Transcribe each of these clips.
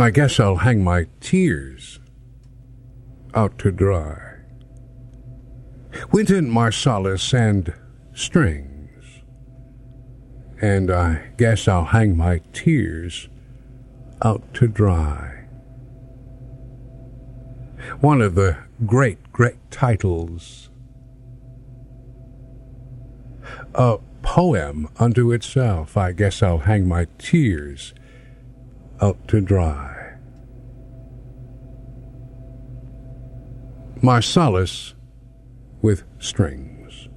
I guess I'll hang my tears out to dry. Wynton Marsalis and strings. And I guess I'll hang my tears out to dry. One of the great, great titles. A poem unto itself. I guess I'll hang my tears out to dry. Marsalis with strings.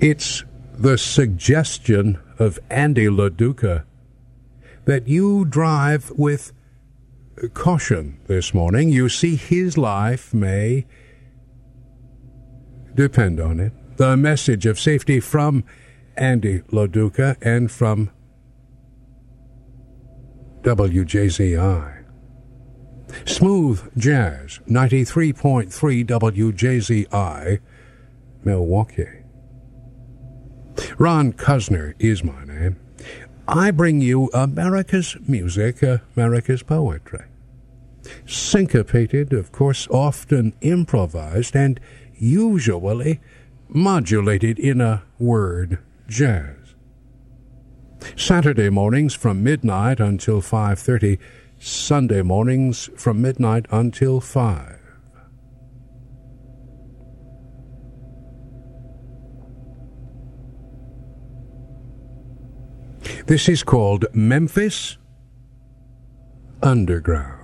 It's the suggestion of Andy LaDuca that you drive with caution this morning. You see, his life may depend on it. The message of safety from Andy LaDuca and from WJZI. Smooth Jazz, 93.3 WJZI, Milwaukee. Ron Cuzner is my name. I bring you America's music, America's poetry. Syncopated, of course, often improvised, and usually modulated in a word, jazz. Saturday mornings from midnight until 5:30 Sunday mornings from midnight until 5. This is called Memphis Underground.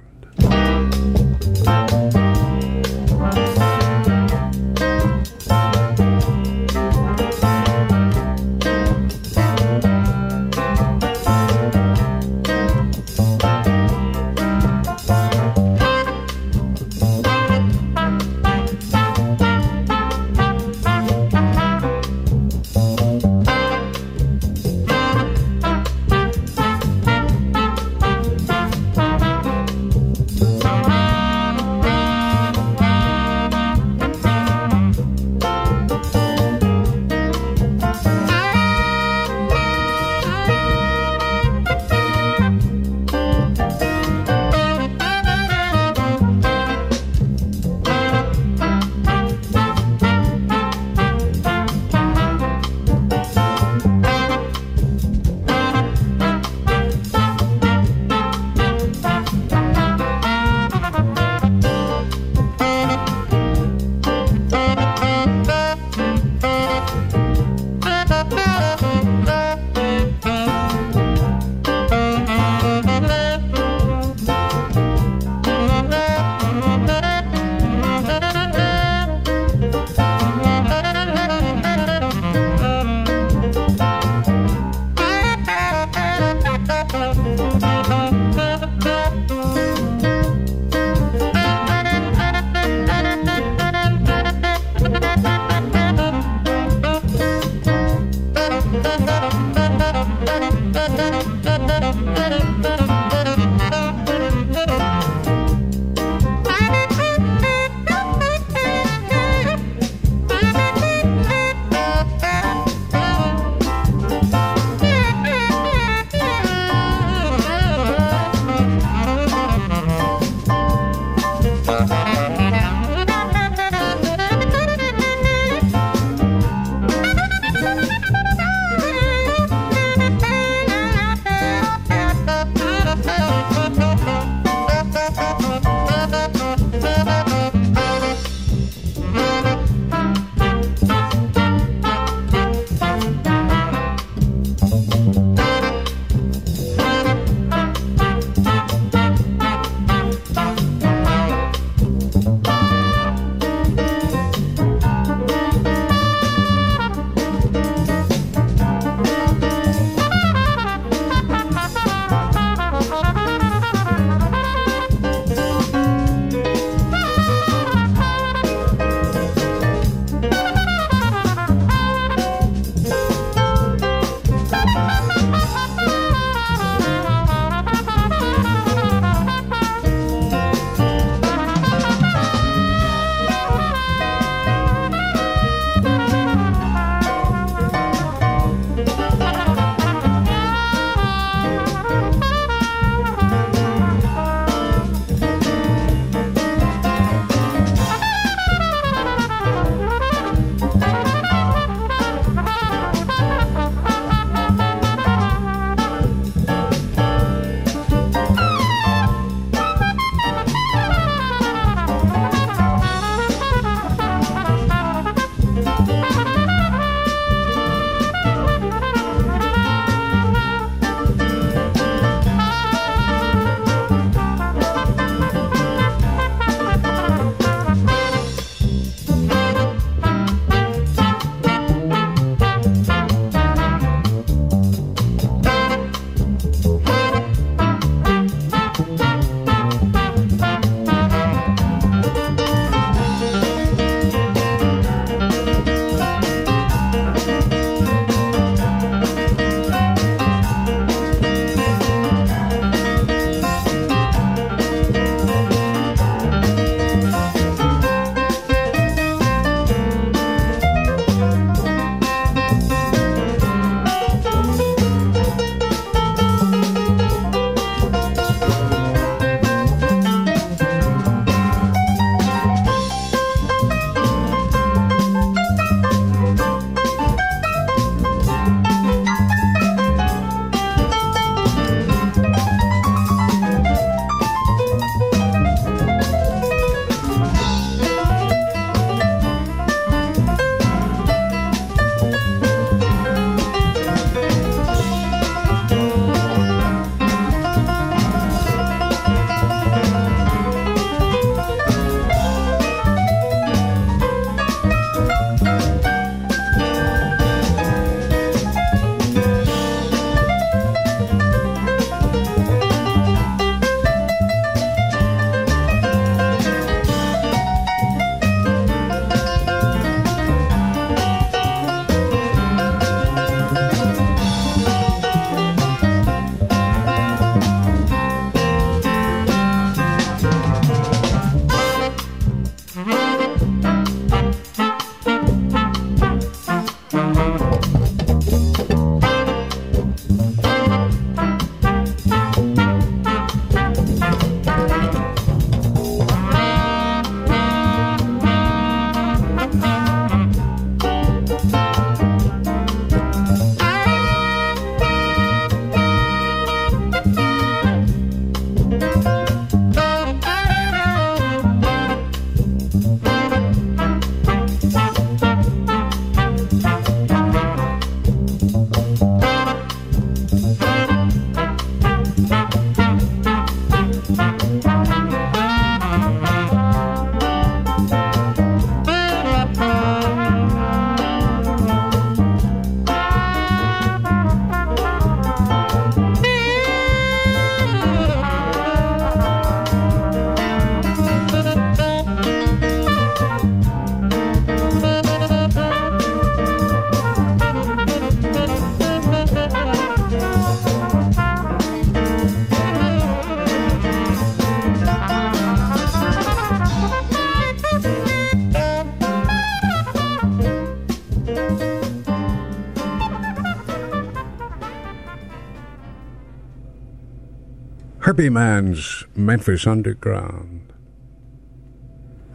Herbie Mann's Memphis Underground,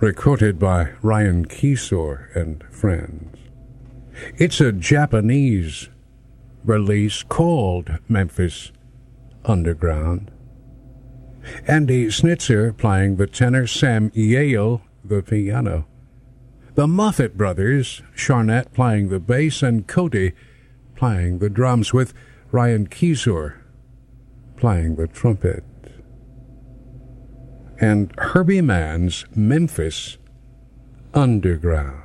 recorded by Ryan Kisor and friends. It's a Japanese release called Memphis Underground. Andy Snitzer playing the tenor, Sam Yahel the piano. The Moffett brothers, Charnett playing the bass, and Cody playing the drums, with Ryan Kisor playing the trumpet. And Herbie Mann's Memphis Underground.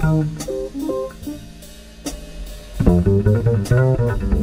Thank you.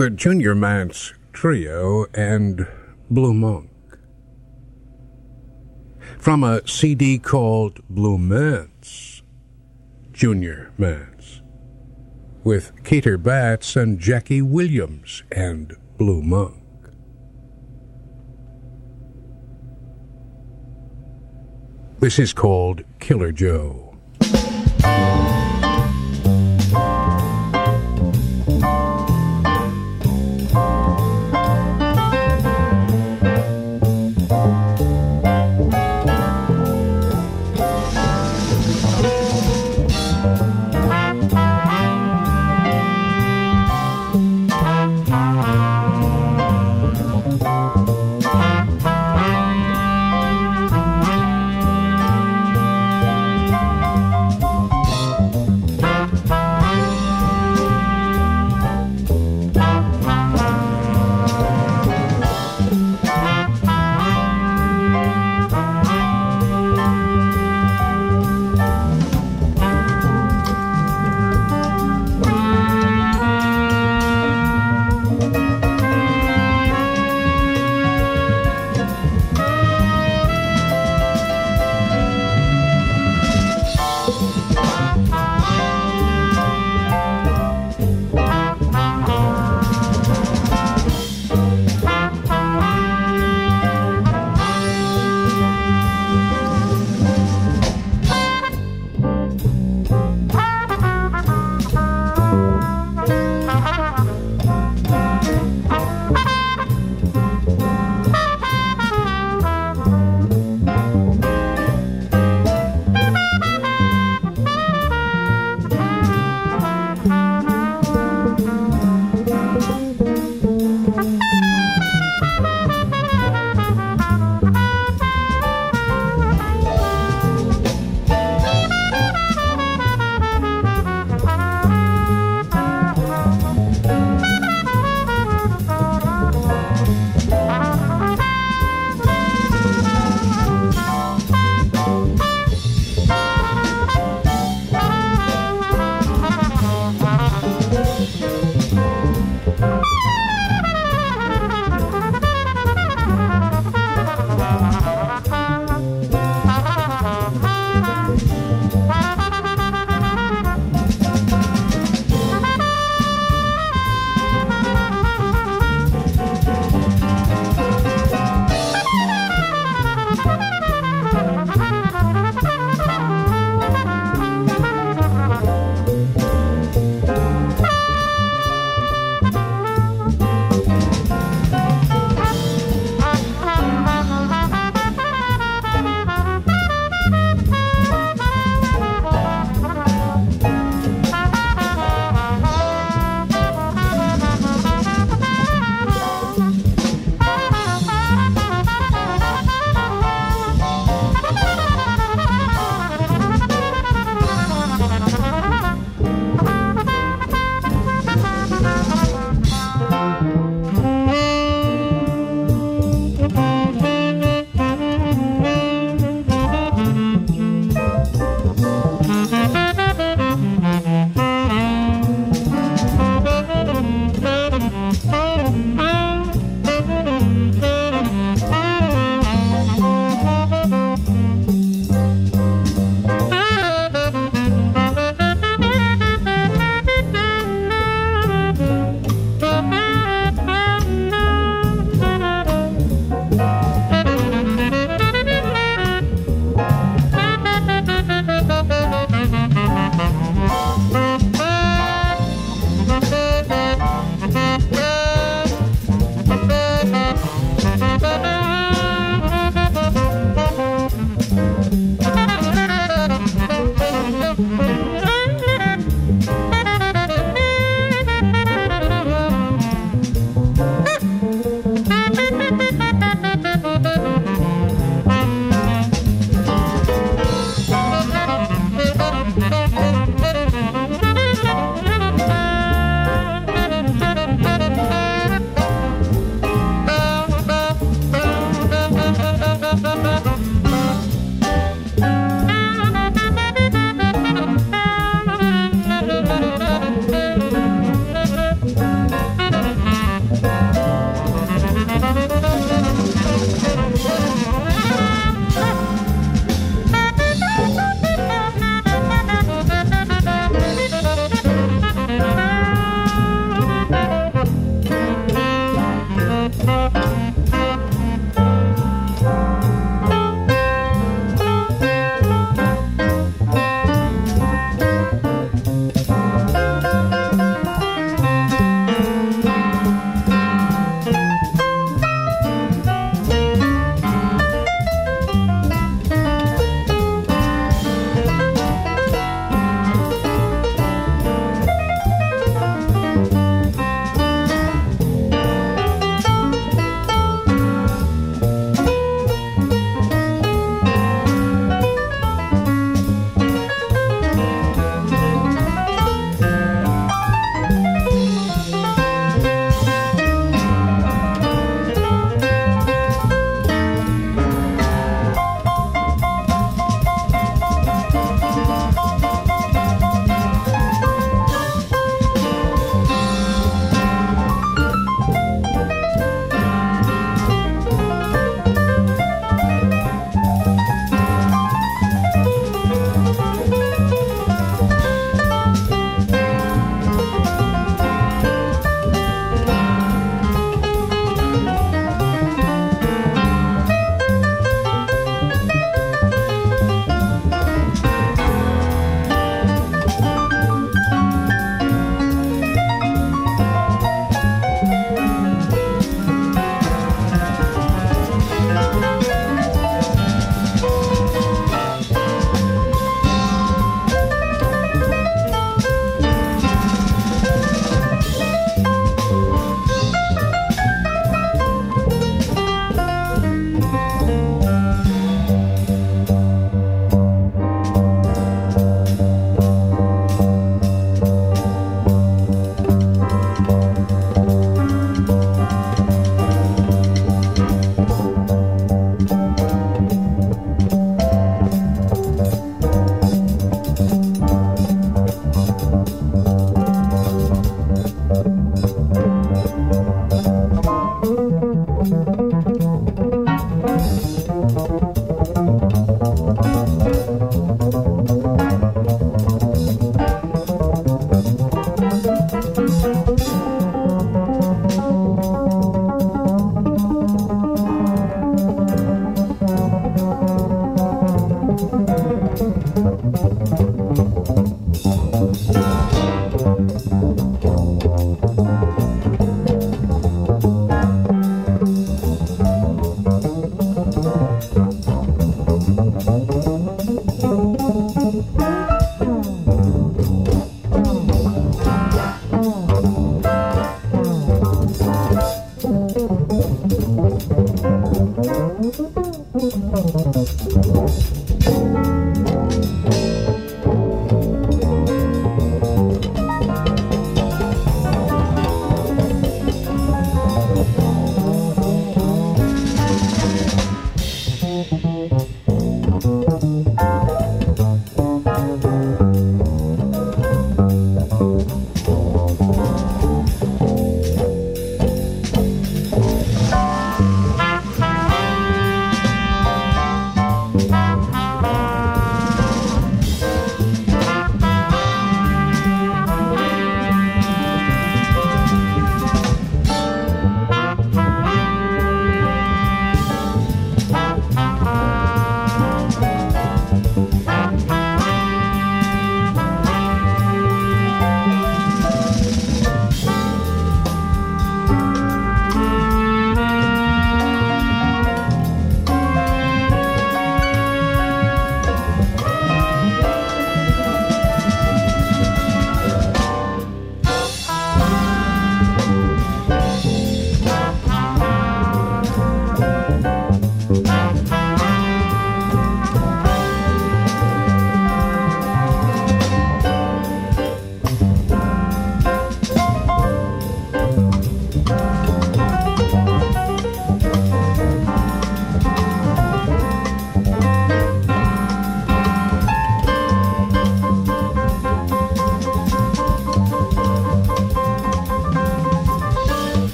The Junior Mance Trio and Blue Monk. From a CD called Blue Mance, Junior Mance, with Keter Betts and Jackie Williams and Blue Monk. This is called Killer Joe.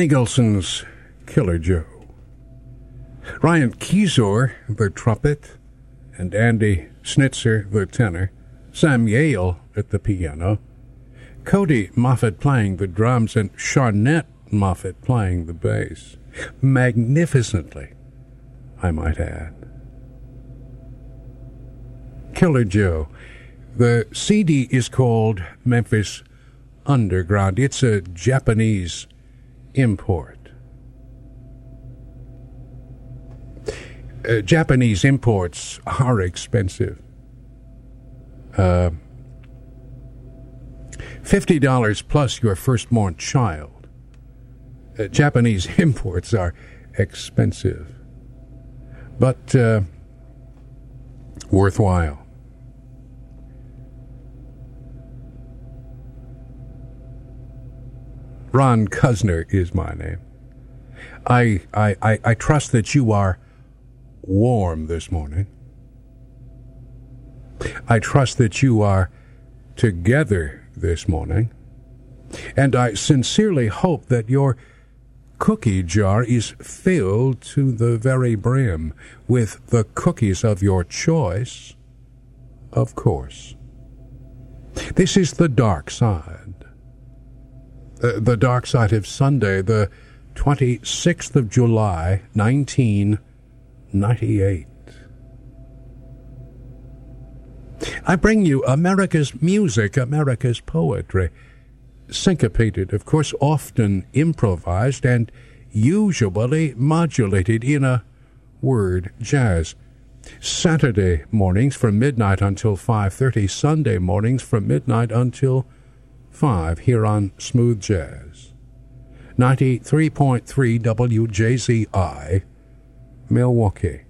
Benny Golson's Killer Joe. Ryan Kisor, the trumpet, and Andy Snitzer, the tenor. Sam Yahel at the piano. Cody Moffett playing the drums, and Charnett Moffett playing the bass. Magnificently, I might add. Killer Joe. The CD is called Memphis Underground. It's a Japanese import. Uh, Japanese imports are expensive. Uh, $50 plus your firstborn child. Uh, Japanese imports are expensive, but uh, worthwhile. Ron Cuzner is my name. I, I, I, I trust that you are warm this morning. I trust that you are together this morning. And I sincerely hope that your cookie jar is filled to the very brim with the cookies of your choice, of course. This is the dark side. Uh, the dark side of Sunday, the 26th of July, 1998. I bring you America's music, America's poetry. Syncopated, of course, often improvised and usually modulated in a word jazz. Saturday mornings from midnight until 5:30, Sunday mornings from midnight until 5 here on Smooth Jazz. 93.3 WJZI, Milwaukee.